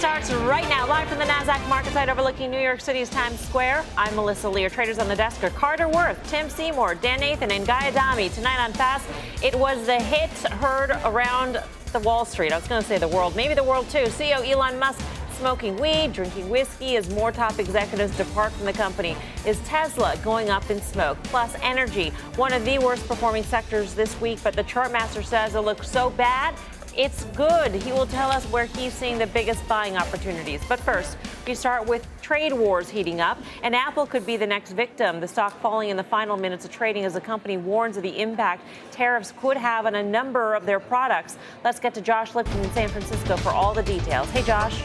Starts right now, live from the NASDAQ market site overlooking New York City's Times Square. I'm Melissa Lee. Our traders on the desk are Carter Worth, Tim Seymour, Dan Nathan, and Guy Adami. Tonight on Fast, it was the hit heard around the Wall Street. I was going to say the world, maybe the world too. CEO Elon Musk smoking weed, drinking whiskey as more top executives depart from the company. Is Tesla going up in smoke? Plus, energy, one of the worst performing sectors this week, but the chart master says it looks so bad it's good. He will tell us where he's seeing the biggest buying opportunities. But first, we start with trade wars heating up, and Apple could be the next victim. The stock falling in the final minutes of trading as the company warns of the impact tariffs could have on a number of their products. Let's get to Josh Lipton in San Francisco for all the details. Hey, Josh.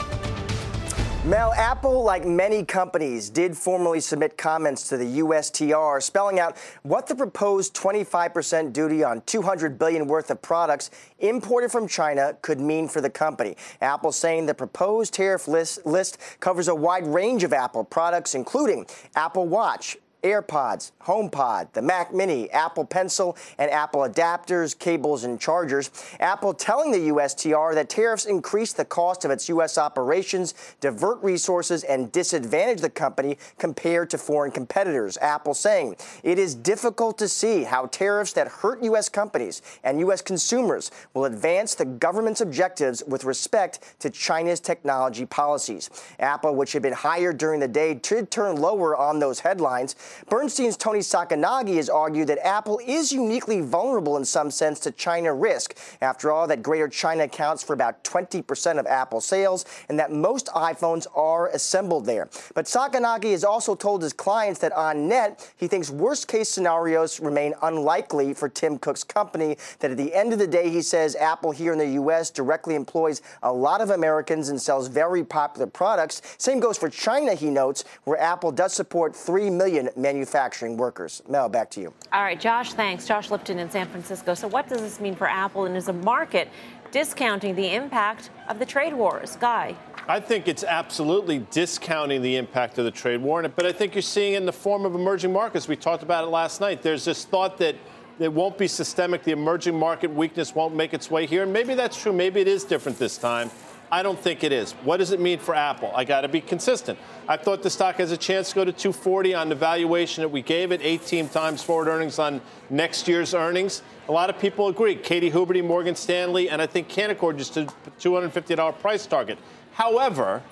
Mel, Apple, like many companies, did formally submit comments to the USTR, spelling out what the proposed 25% duty on 200 billion worth of products imported from China could mean for the company. Apple saying the proposed tariff list, list covers a wide range of Apple products, including Apple Watch, AirPods, HomePod, the Mac Mini, Apple Pencil, and Apple adapters, cables, and chargers. Apple telling the USTR that tariffs increase the cost of its U.S. operations, divert resources, and disadvantage the company compared to foreign competitors. Apple saying it is difficult to see how tariffs that hurt U.S. companies and U.S. consumers will advance the government's objectives with respect to China's technology policies. Apple, which had been higher during the day, did turn lower on those headlines. Bernstein's Tony Sacconaghi has argued that Apple is uniquely vulnerable in some sense to China risk. After all, that Greater China accounts for about 20% of Apple sales and that most iPhones are assembled there. But Sacconaghi has also told his clients that on net, he thinks worst case scenarios remain unlikely for Tim Cook's company, that at the end of the day, he says Apple here in the U.S. directly employs a lot of Americans and sells very popular products. Same goes for China, he notes, where Apple does support 3 million manufacturing workers. Mel, back to you. All right, Josh, thanks. Josh Lipton in San Francisco. So, what does this mean for Apple and is the market discounting the impact of the trade wars? Guy. I think it's absolutely discounting the impact of the trade war, but I think you're seeing it in the form of emerging markets. We talked about it last night. There's this thought that it won't be systemic, the emerging market weakness won't make its way here. And maybe that's true. Maybe it is different this time. I don't think it is. What does it mean for Apple? I got to be consistent. I thought the stock has a chance to go to 240 on the valuation that we gave it, 18 times forward earnings on next year's earnings. A lot of people agree. Katie Huberty, Morgan Stanley, and I think Canaccord just did $250 price target. However,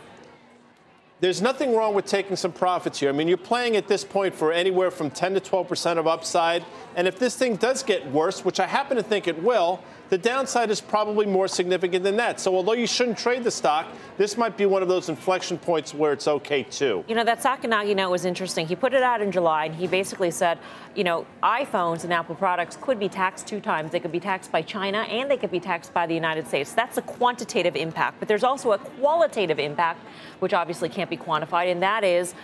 there's nothing wrong with taking some profits here. I mean, you're playing at this point for anywhere from 10 to 12 percent of upside. And if this thing does get worse, which I happen to think it will, the downside is probably more significant than that. So although you shouldn't trade the stock, this might be one of those inflection points where it's okay too. You know, that Sacconaghi note was interesting. He put it out in July and he basically said, you know, iPhones and Apple products could be taxed two times. They could be taxed by China and they could be taxed by the United States. That's a quantitative impact. But there's also a qualitative impact, which obviously can't be quantified, and that is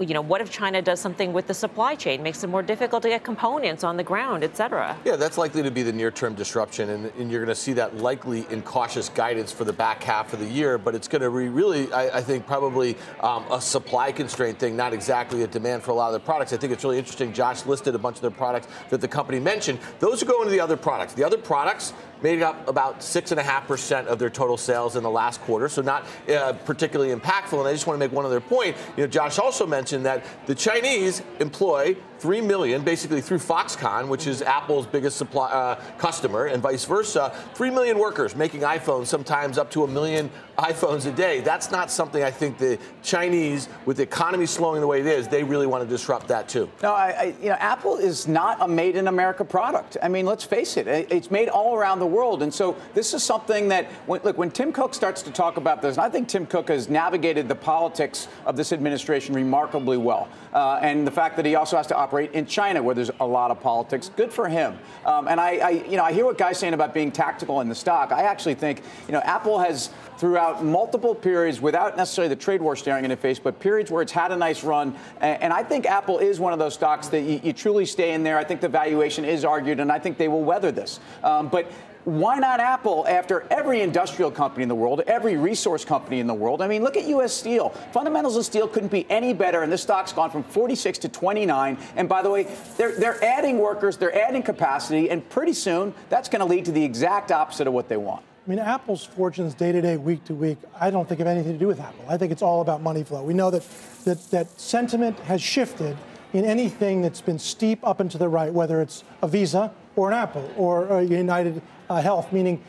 you know, what if China does something with the supply chain, makes it more difficult to get components on the ground, et cetera? Yeah, that's likely to be the near-term disruption, and, and you're going to see that likely in cautious guidance for the back half of the year. But it's going to be really, I, I think, probably um, a supply constraint thing, not exactly a demand for a lot of their products. I think it's really interesting. Josh listed a bunch of their products that the company mentioned. Those are going to the other products. The other products made up about 6.5% of their total sales in the last quarter, so not uh, particularly impactful. And I just want to make one other point. You know, Josh also mentioned that the Chinese employ 3 million, basically through Foxconn, which is Apple's biggest supply, uh, customer, and vice versa. 3 million workers making iPhones, sometimes up to a million iPhones a day. That's not something I think the Chinese, with the economy slowing the way it is, they really want to disrupt that too. No, I, I, you know, Apple is not a made in America product. I mean, let's face it, it's made all around the world. And so this is something that, when, look, when Tim Cook starts to talk about this, and I think Tim Cook has navigated the politics of this administration remarkably well. Uh, and the fact that he also has to operate in China, where there's a lot of politics, good for him. Um, and I, I, you know, I hear what guys saying about being tactical in the stock. I actually think, you know, Apple has throughout multiple periods without necessarily the trade war staring in the face, but periods where it's had a nice run. And I think Apple is one of those stocks that you, you truly stay in there. I think the valuation is argued, and I think they will weather this. Um, but why not Apple after every industrial company in the world, every resource company in the world? I mean, look at U.S. Steel. Fundamentals of steel couldn't be any better, and this stock's gone from 46 to 29. And by the way, they're, they're adding workers, they're adding capacity, and pretty soon that's going to lead to the exact opposite of what they want. I mean, Apple's fortunes day to day, week to week, I don't think have anything to do with Apple. I think it's all about money flow. We know that, that, that sentiment has shifted in anything that's been steep up and to the right, whether it's a Visa or an Apple or a United uh, Health, meaning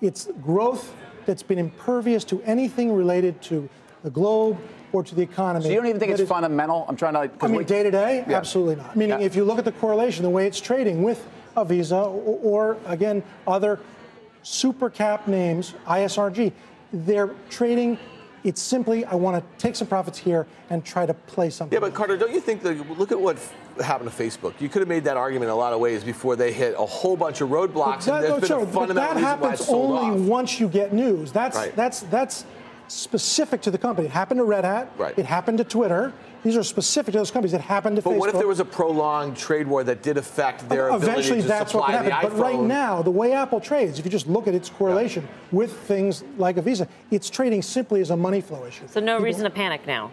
it's growth that's been impervious to anything related to the globe or to the economy. So you don't even think it's fundamental? I'm trying to. I mean, day to day, absolutely not. Meaning, yeah. if you look at the correlation, the way it's trading with a Visa or, or again other super cap names, ISRG, they're trading. It's simply, I want to take some profits here and try to play something. Yeah, but Carter, don't you think that, look at what happened to Facebook? You could have made that argument in a lot of ways before they hit a whole bunch of roadblocks. That, and no, been a fundamental but that happens only off. once you get news. That's, right. that's, that's specific to the company. It happened to Red Hat. Right. It happened to Twitter. These are specific to those companies. that happened to but Facebook. But what if there was a prolonged trade war that did affect their Eventually, ability to that's supply what happened. But right now, the way Apple trades, if you just look at its correlation yeah. with things like a Visa, it's trading simply as a money flow issue. So no People, reason to panic now.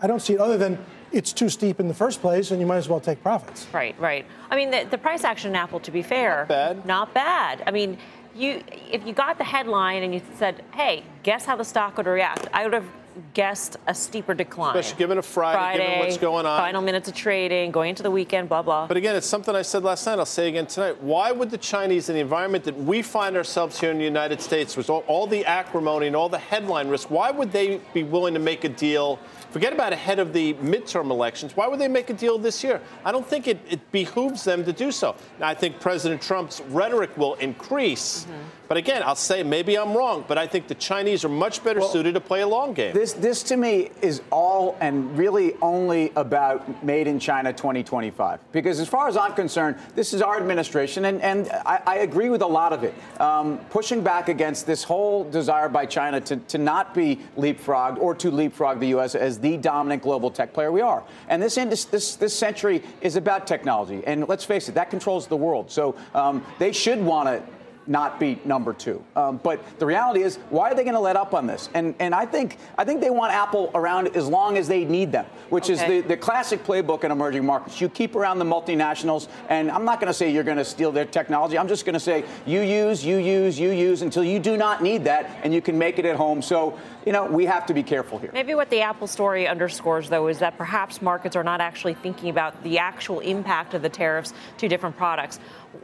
I don't see it other than it's too steep in the first place, and you might as well take profits. Right, right. I mean, the, the price action in Apple, to be fair, not bad. Not bad. I mean, you if you got the headline and you said, "Hey, guess how the stock would react," I would have guessed a steeper decline. Especially given a Friday, Friday, given what's going on. Final minutes of trading, going into the weekend, blah, blah. But again, it's something I said last night. I'll say again tonight. Why would the Chinese, in the environment that we find ourselves here in the United States, with all, all the acrimony and all the headline risk, why would they be willing to make a deal? Forget about ahead of the midterm elections. Why would they make a deal this year? I don't think it, it behooves them to do so. Now, I think President Trump's rhetoric will increase. Mm-hmm. But again, I'll say maybe I'm wrong, but I think the Chinese are much better well, suited to play a long game. This, this to me is all and really only about made in China 2025. Because as far as I'm concerned, this is our administration, and, and I, I agree with a lot of it. Um, pushing back against this whole desire by China to, to not be leapfrogged or to leapfrog the U.S. as the dominant global tech player we are. And this, this, this century is about technology. And let's face it, that controls the world. So um, they should want to not be number two. Um, but the reality is, why are they going to let up on this? And and I think I think they want Apple around as long as they need them, which okay. is the, the classic playbook in emerging markets. You keep around the multinationals, and I'm not going to say you're going to steal their technology. I'm just going to say you use, you use, you use until you do not need that, and you can make it at home. So you know we have to be careful here. Maybe what the Apple story underscores, though, is that perhaps markets are not actually thinking about the actual impact of the tariffs to different products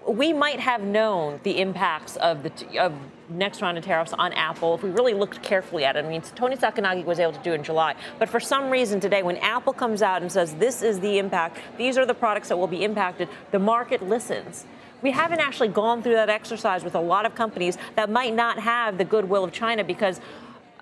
we might have known the impacts of the of next round of tariffs on Apple if we really looked carefully at it. I mean, Tony Sacconaghi was able to do it in July, but for some reason today, when Apple comes out and says this is the impact, these are the products that will be impacted, the market listens. We haven't actually gone through that exercise with a lot of companies that might not have the goodwill of China because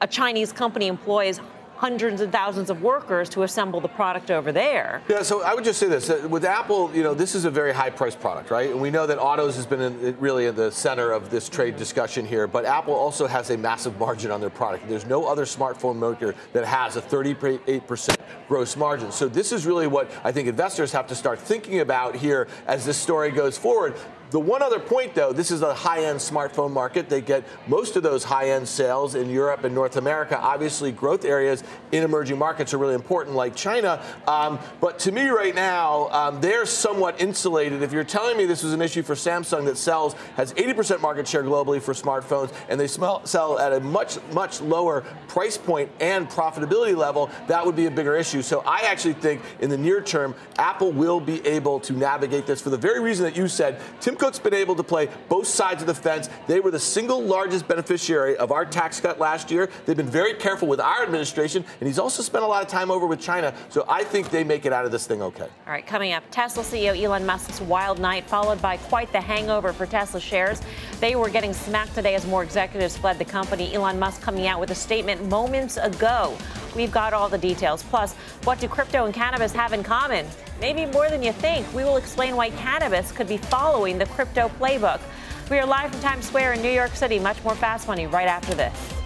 a Chinese company employs hundreds and thousands of workers to assemble the product over there. Yeah, so I would just say this with Apple, you know, this is a very high priced product, right? And we know that autos has been in, really in the center of this trade discussion here, but Apple also has a massive margin on their product. There's no other smartphone maker that has a 38% gross margin. So this is really what I think investors have to start thinking about here as this story goes forward. The one other point, though, this is a high end smartphone market. They get most of those high end sales in Europe and North America. Obviously, growth areas in emerging markets are really important, like China. Um, but to me, right now, um, they're somewhat insulated. If you're telling me this was an issue for Samsung that sells, has 80% market share globally for smartphones, and they smell, sell at a much, much lower price point and profitability level, that would be a bigger issue. So I actually think in the near term, Apple will be able to navigate this for the very reason that you said. Tim Cook's been able to play both sides of the fence. They were the single largest beneficiary of our tax cut last year. They've been very careful with our administration, and he's also spent a lot of time over with China. So I think they make it out of this thing okay. All right, coming up, Tesla CEO Elon Musk's wild night, followed by quite the hangover for Tesla shares. They were getting smacked today as more executives fled the company. Elon Musk coming out with a statement moments ago. We've got all the details. Plus, what do crypto and cannabis have in common? Maybe more than you think. We will explain why cannabis could be following the crypto playbook. We are live from Times Square in New York City. Much more fast money right after this.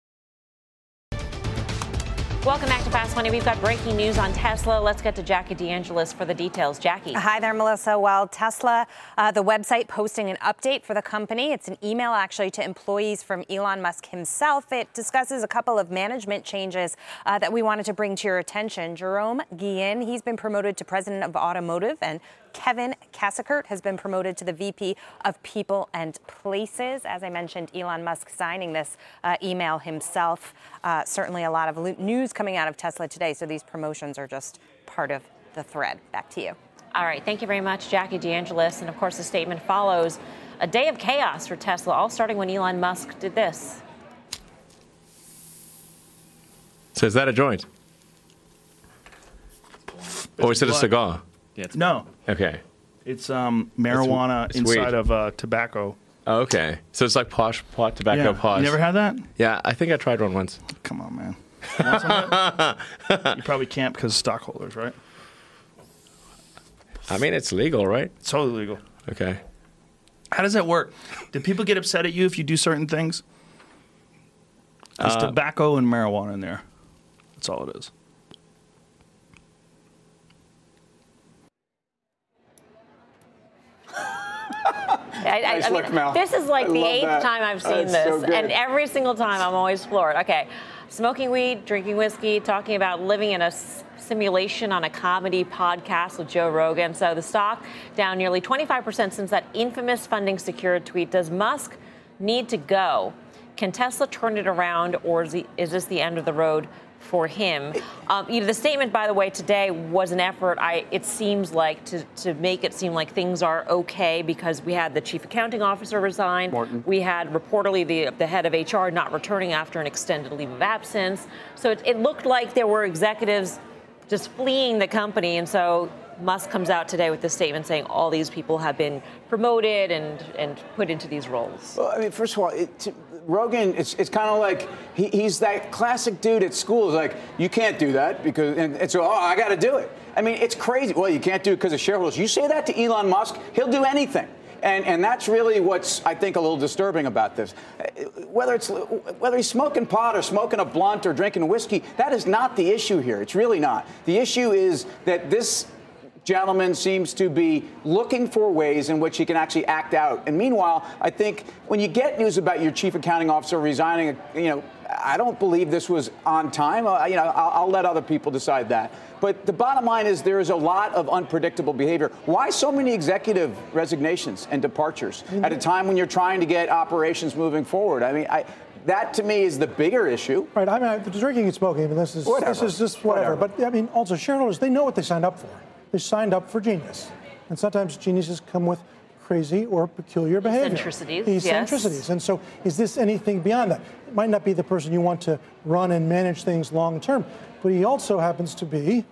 Welcome back to Fast Money. We've got breaking news on Tesla. Let's get to Jackie DeAngelis for the details. Jackie. Hi there, Melissa. Well, Tesla, uh, the website posting an update for the company. It's an email actually to employees from Elon Musk himself. It discusses a couple of management changes uh, that we wanted to bring to your attention. Jerome Guillen, he's been promoted to president of automotive, and Kevin Kassekert has been promoted to the VP of People and Places. As I mentioned, Elon Musk signing this uh, email himself. Uh, certainly a lot of news coming out of Tesla today, so these promotions are just part of the thread. Back to you. All right. Thank you very much, Jackie DeAngelis. And of course, the statement follows a day of chaos for Tesla, all starting when Elon Musk did this. So is that a joint? Or is it a cigar? Yeah, no. Okay. It's um, marijuana it's inside weed. of uh, tobacco. Oh, okay. So it's like posh pot tobacco yeah. posh. You never had that? Yeah, I think I tried one once. Come on, man. You, want some of that? you probably can't because stockholders, right? I mean, it's legal, right? It's totally legal. Okay. How does that work? Do people get upset at you if you do certain things? There's Uh, tobacco and marijuana in there. That's all it is. I, Nice I mean, look, Mel. This is like I the eighth that. time I've seen That's this, so and every single time I'm always floored. Okay, smoking weed, drinking whiskey, talking about living in a simulation on a comedy podcast with Joe Rogan. So the stock down nearly 25% since that infamous funding secured tweet. Does Musk need to go? Can Tesla turn it around, or is, is this the end of the road for him? Um, you know, the statement, by the way, today was an effort. I it seems like to to make it seem like things are okay because we had the chief accounting officer resign. Morton. We had reportedly the the head of HR not returning after an extended leave of absence. So it, it looked like there were executives just fleeing the company, and so. Musk comes out today with this statement saying all these people have been promoted and, and put into these roles. Well, I mean, first of all, it, to, Rogan, it's, it's kind of like he, he's that classic dude at school. Is like, you can't do that because, and, so, oh, I got to do it. I mean, it's crazy. Well, you can't do it because of shareholders. You say that to Elon Musk, he'll do anything. And, and that's really what's, I think, a little disturbing about this. Whether, it's, whether he's smoking pot or smoking a blunt or drinking whiskey, that is not the issue here. It's really not. The issue is that this gentleman seems to be looking for ways in which he can actually act out. And meanwhile, I think when you get news about your chief accounting officer resigning, you know, I don't believe this was on time. Uh, you know, I'll, I'll let other people decide that. But the bottom line is there is a lot of unpredictable behavior. Why so many executive resignations and departures at a time when you're trying to get operations moving forward? I mean, I, that to me is the bigger issue. Right. I mean, drinking and smoking. I mean, this is this is just whatever. Whatever. But I mean, also shareholders, they know what they signed up for. They signed up for genius, and sometimes geniuses come with crazy or peculiar behavior. Eccentricities, yes. Eccentricities. And so, is this anything beyond that? It might not be the person you want to run and manage things long term, but he also happens to be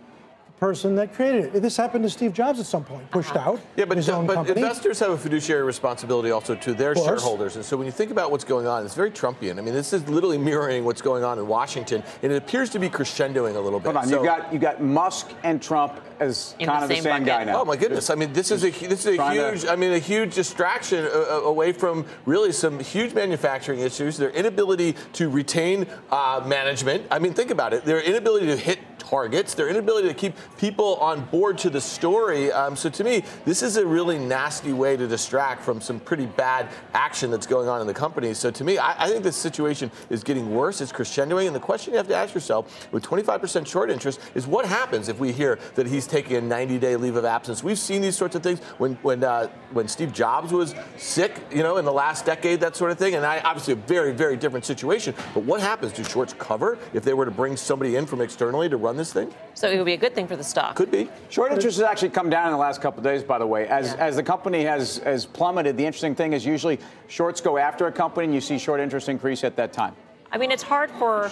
person that created it. This happened to Steve Jobs at some point, pushed Uh-huh. out Yeah, but, his own but company. investors have a fiduciary responsibility also to their shareholders. And so when you think about what's going on, it's very Trumpian. I mean, this is literally mirroring what's going on in Washington, and it appears to be crescendoing a little bit. Hold on, So- you got you got Musk and Trump as In kind the of the same same bucket. guy now. Oh my goodness! I mean, this is a this is a Trying to- huge. I mean, a huge distraction uh, uh, away from really some huge manufacturing issues. Their inability to retain uh, management. I mean, think about it. Their inability to hit targets. Their inability to keep people on board to the story. Um, so to me, this is a really nasty way to distract from some pretty bad action that's going on in the company. So to me, I, I think this situation is getting worse. It's crescendoing, and the question you have to ask yourself, with 25% short interest, is what happens if we hear that he's taking a 90-day leave of absence? We've seen these sorts of things when when uh, when Steve Jobs was sick, you know, in the last decade, that sort of thing. And I, obviously, a very very different situation. But what happens? Do shorts cover if they were to bring somebody in from externally to run this thing? So it would be a good thing for the stock. Could be. Short interest has actually come down in the last couple of days, by the way. As, Yeah. as the company has, has plummeted, the interesting thing is usually shorts go after a company and you see short interest increase at that time. I mean, it's hard for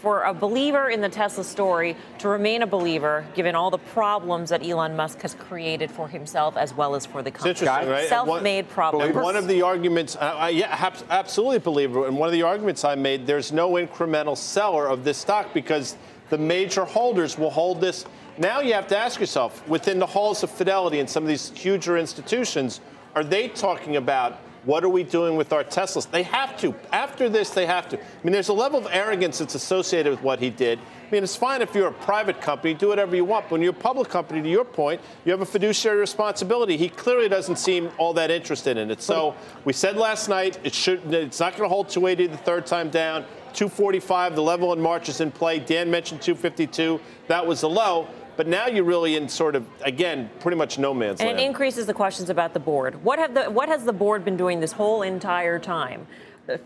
for a believer in the Tesla story to remain a believer given all the problems that Elon Musk has created for himself as well as for the It's company. interesting, right? Self-made one- problems. And one of the arguments, I, I yeah, absolutely believe it. And one of the arguments I made, there's no incremental seller of this stock because the major holders will hold this. Now you have to ask yourself, within the halls of Fidelity and some of these huger institutions, are they talking about what are we doing with our Teslas? They have to. After this, they have to. I mean, there's a level of arrogance that's associated with what he did. I mean, it's fine if you're a private company, do whatever you want. But when you're a public company, to your point, you have a fiduciary responsibility. He clearly doesn't seem all that interested in it. So we said last night it should. It's not going to hold 280 the third time down. 245, the level in March is in play. Dan mentioned 252. That was the low. But now you're really in sort of, again, pretty much no man's and land. it increases the questions about the board. What have the what has the board been doing this whole entire time?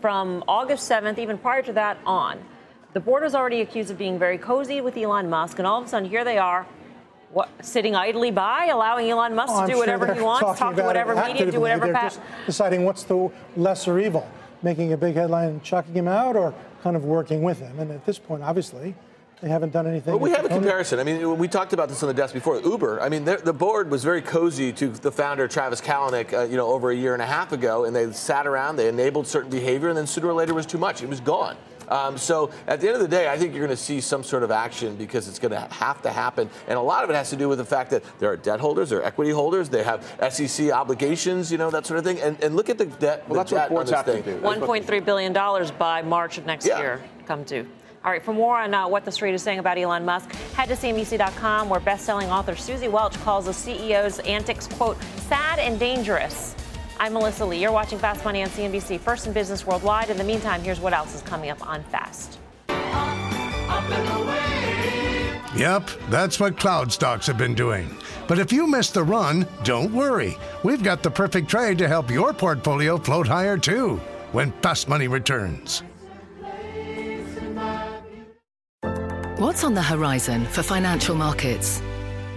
From August 7th, even prior to that on, the board was already accused of being very cozy with Elon Musk, and all of a sudden here they are, what, sitting idly by, allowing Elon Musk Oh, to do sure whatever he wants, talk to whatever media, do whatever. They're pa- just deciding what's the lesser evil, making a big headline and chucking him out, or kind of working with him. And at this point, obviously, they haven't done anything. Well, we have a comparison. I mean, we talked about this on the desk before. Uber. I mean, the board was very cozy to the founder Travis Kalanick, uh, you know, over a year and a half ago, and they sat around, they enabled certain behavior, and then sooner or later it was too much. It was gone. Um, so at the end of the day, I think you're going to see some sort of action because it's going to have to happen, and a lot of it has to do with the fact that there are debt holders, there are equity holders, they have SEC obligations, you know, that sort of thing. And, and look at the debt. Well, the that's what debt on boards this have to do. $1.3 billion by March of next Yeah. year come to. All right, for more on uh, what the street is saying about Elon Musk, head to CNBC.com, where best-selling author Suzy Welch calls the CEO's antics, quote, sad and dangerous. I'm Melissa Lee. You're watching Fast Money on CNBC, first in business worldwide. In the meantime, here's what else is coming up on Fast. Yep, that's what cloud stocks have been doing. But if you missed the run, don't worry. We've got the perfect trade to help your portfolio float higher too when Fast Money returns. What's on the horizon for financial markets?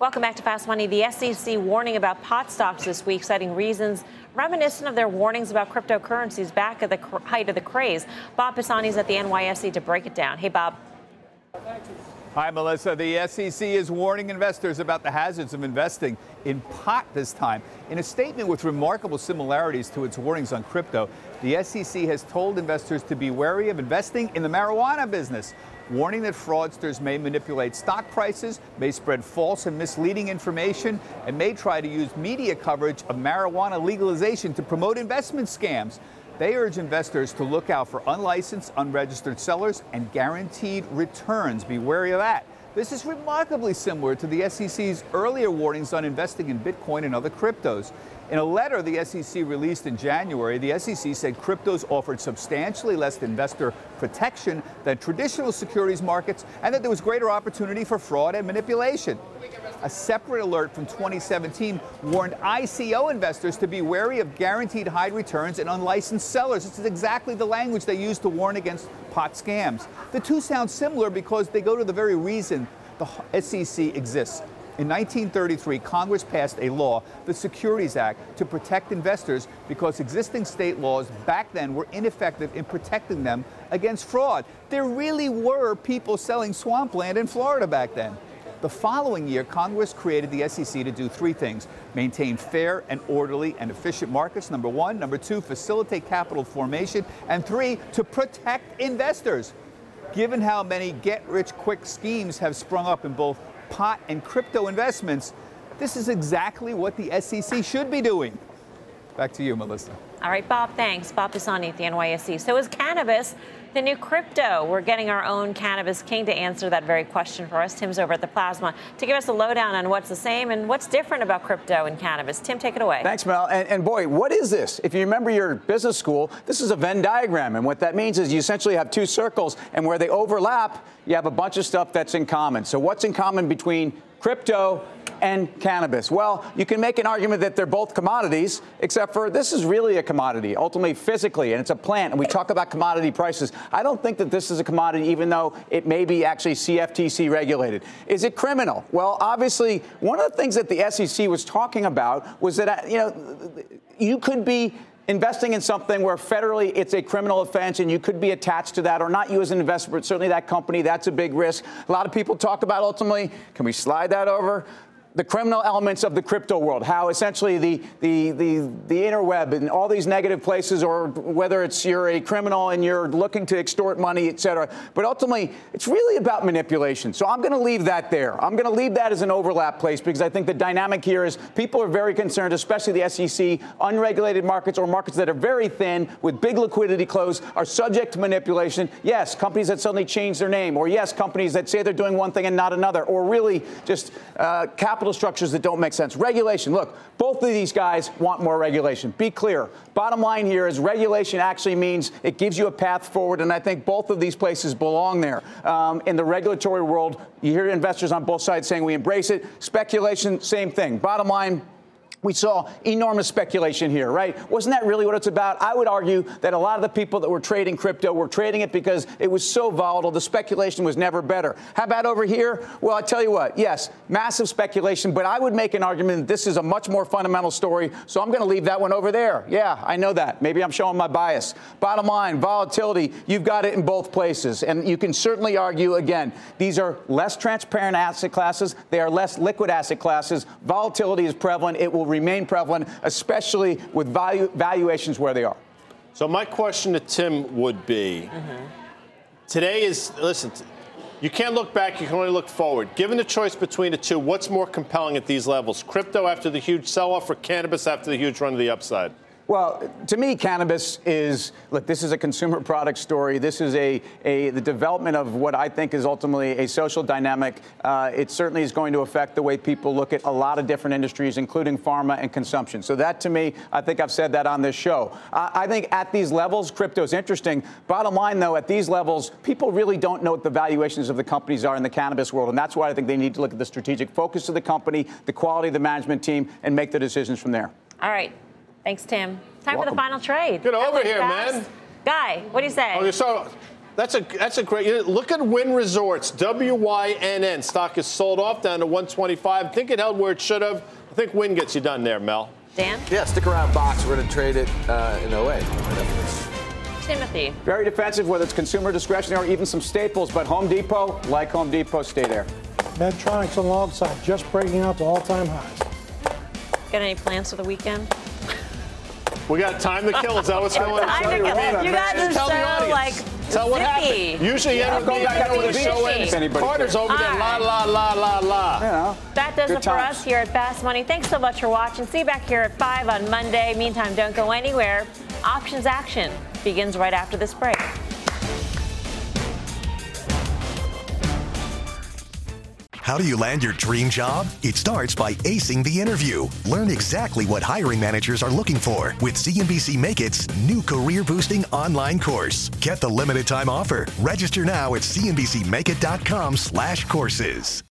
Welcome back to Fast Money. The SEC warning about pot stocks this week, citing reasons reminiscent of their warnings about cryptocurrencies back at the cr- height of the craze. Bob Pisani is at the NYSE to break it down. Hey, Bob. Hi, Melissa. The SEC is warning investors about the hazards of investing in pot this time. In a statement with remarkable similarities to its warnings on crypto, the SEC has told investors to be wary of investing in the marijuana business. Warning that fraudsters may manipulate stock prices, may spread false and misleading information, and may try to use media coverage of marijuana legalization to promote investment scams. They urge investors to look out for unlicensed, unregistered sellers and guaranteed returns. Be wary of that. This is remarkably similar to the SEC's earlier warnings on investing in Bitcoin and other cryptos. In a letter the SEC released in January, the SEC said cryptos offered substantially less investor protection than traditional securities markets and that there was greater opportunity for fraud and manipulation. A separate alert from 2017 warned ICO investors to be wary of guaranteed high returns and unlicensed sellers. This is exactly the language they use to warn against pot scams. The two sound similar because they go to the very reason the SEC exists. In 1933, Congress passed a law, the Securities Act, to protect investors because existing state laws back then were ineffective in protecting them against fraud. There really were people selling swampland in Florida back then. The following year, Congress created the SEC to do three things maintain fair and orderly and efficient markets, number one. Number two, facilitate capital formation. And three, to protect investors. Given how many get rich quick schemes have sprung up in both pot and crypto investments, this is exactly what the SEC should be doing. Back to you, Melissa. All right, Bob, thanks. Bob Pisani at the NYSE. So is cannabis the new crypto? We're getting our own cannabis king to answer that very question for us. Tim's over at the Plasma to give us a lowdown on what's the same and what's different about crypto and cannabis. Tim, take it away. Thanks, Mel. And, and boy, what is this? If you remember your business school, this is a Venn diagram. And what that means is you essentially have two circles, and where they overlap, you have a bunch of stuff that's in common. So what's in common between crypto and cannabis? Well, you can make an argument that they're both commodities, except for this is really a commodity, ultimately physically, and it's a plant. And we talk about commodity prices. I don't think that this is a commodity, even though it may be actually CFTC regulated. Is it criminal? Well, obviously, one of the things that the SEC was talking about was that, uh, you know, you could be investing in something where federally it's a criminal offense and you could be attached to that, or not you as an investor, but certainly that company, that's a big risk. A lot of people talk about ultimately, can we slide that over? The criminal elements of the crypto world, how essentially the, the, the, the interweb and all these negative places, or whether it's you're a criminal and you're looking to extort money, et cetera. But ultimately, it's really about manipulation. So I'm going to leave that there. I'm going to leave that as an overlap place because I think the dynamic here is people are very concerned, especially the SEC, unregulated markets or markets that are very thin with big liquidity close are subject to manipulation. Yes, companies that suddenly change their name, or yes, companies that say they're doing one thing and not another, or really just uh, capital capital structures that don't make sense. Regulation. Look, both of these guys want more regulation. Be clear. Bottom line here is regulation actually means it gives you a path forward, and I think both of these places belong there. Um, in the regulatory world, you hear investors on both sides saying we embrace it. Speculation, same thing. Bottom line, we saw enormous speculation here, right? Wasn't that really what it's about? I would argue that a lot of the people that were trading crypto were trading it because it was so volatile. The speculation was never better. How about over here? Well, I tell you what, yes, massive speculation, but I would make an argument that this is a much more fundamental story. So I'm going to leave that one over there. Yeah, I know that. Maybe I'm showing my bias. Bottom line, volatility, you've got it in both places. And you can certainly argue, again, these are less transparent asset classes, they are less liquid asset classes. Volatility is prevalent. It will remain prevalent, especially with value, valuations where they are. So my question to Tim would be: mm-hmm. Today is listen. You can't look back, you can only look forward. Given the choice between the two, what's more compelling at these levels? Crypto after the huge sell off or cannabis after the huge run to the upside? Well, to me, cannabis is look. This is a consumer product story. This is a, a the development of what I think is ultimately a social dynamic. Uh, it certainly is going to affect the way people look at a lot of different industries, including pharma and consumption. So that, to me, I think I've said that on this show. I, I think at these levels, crypto is interesting. Bottom line, though, at these levels, people really don't know what the valuations of the companies are in the cannabis world, and that's why I think they need to look at the strategic focus of the company, the quality of the management team, and make the decisions from there. All right. Thanks, Tim. Time Welcome. for the final trade. Get over here, fast. man. Guy, what do you say? Okay, so that's a that's a great. Look at Wynn Resorts, W Y N N. Stock is sold off down to 125. I think it held where it should have. I think Wynn gets you done there, Mel. Dan? Yeah, stick around, box. We're going to trade it uh, in 08. Timothy. Very defensive, whether it's consumer discretionary or even some staples, but Home Depot, like Home Depot, stay there. Medtronics alongside, just breaking out to all-time highs. Got any plans for the weekend? We got time to kill. Is that what's going on? Time to kill. You guys are so like Tell what Zippy. happened. Usually Yeah, end I'll go back out with a show beat if anybody Carter's cares. over there, la la la la la You la. know, That does it for times. us here at Fast Money. Thanks so much for watching. See you back here at 5 on Monday. Meantime, don't go anywhere. Options action begins right after this break. How do you land your dream job? It starts by acing the interview. Learn exactly what hiring managers are looking for with CNBC Make It's new career boosting online course. Get the limited time offer. Register now at cnbcmakeit.com slash courses.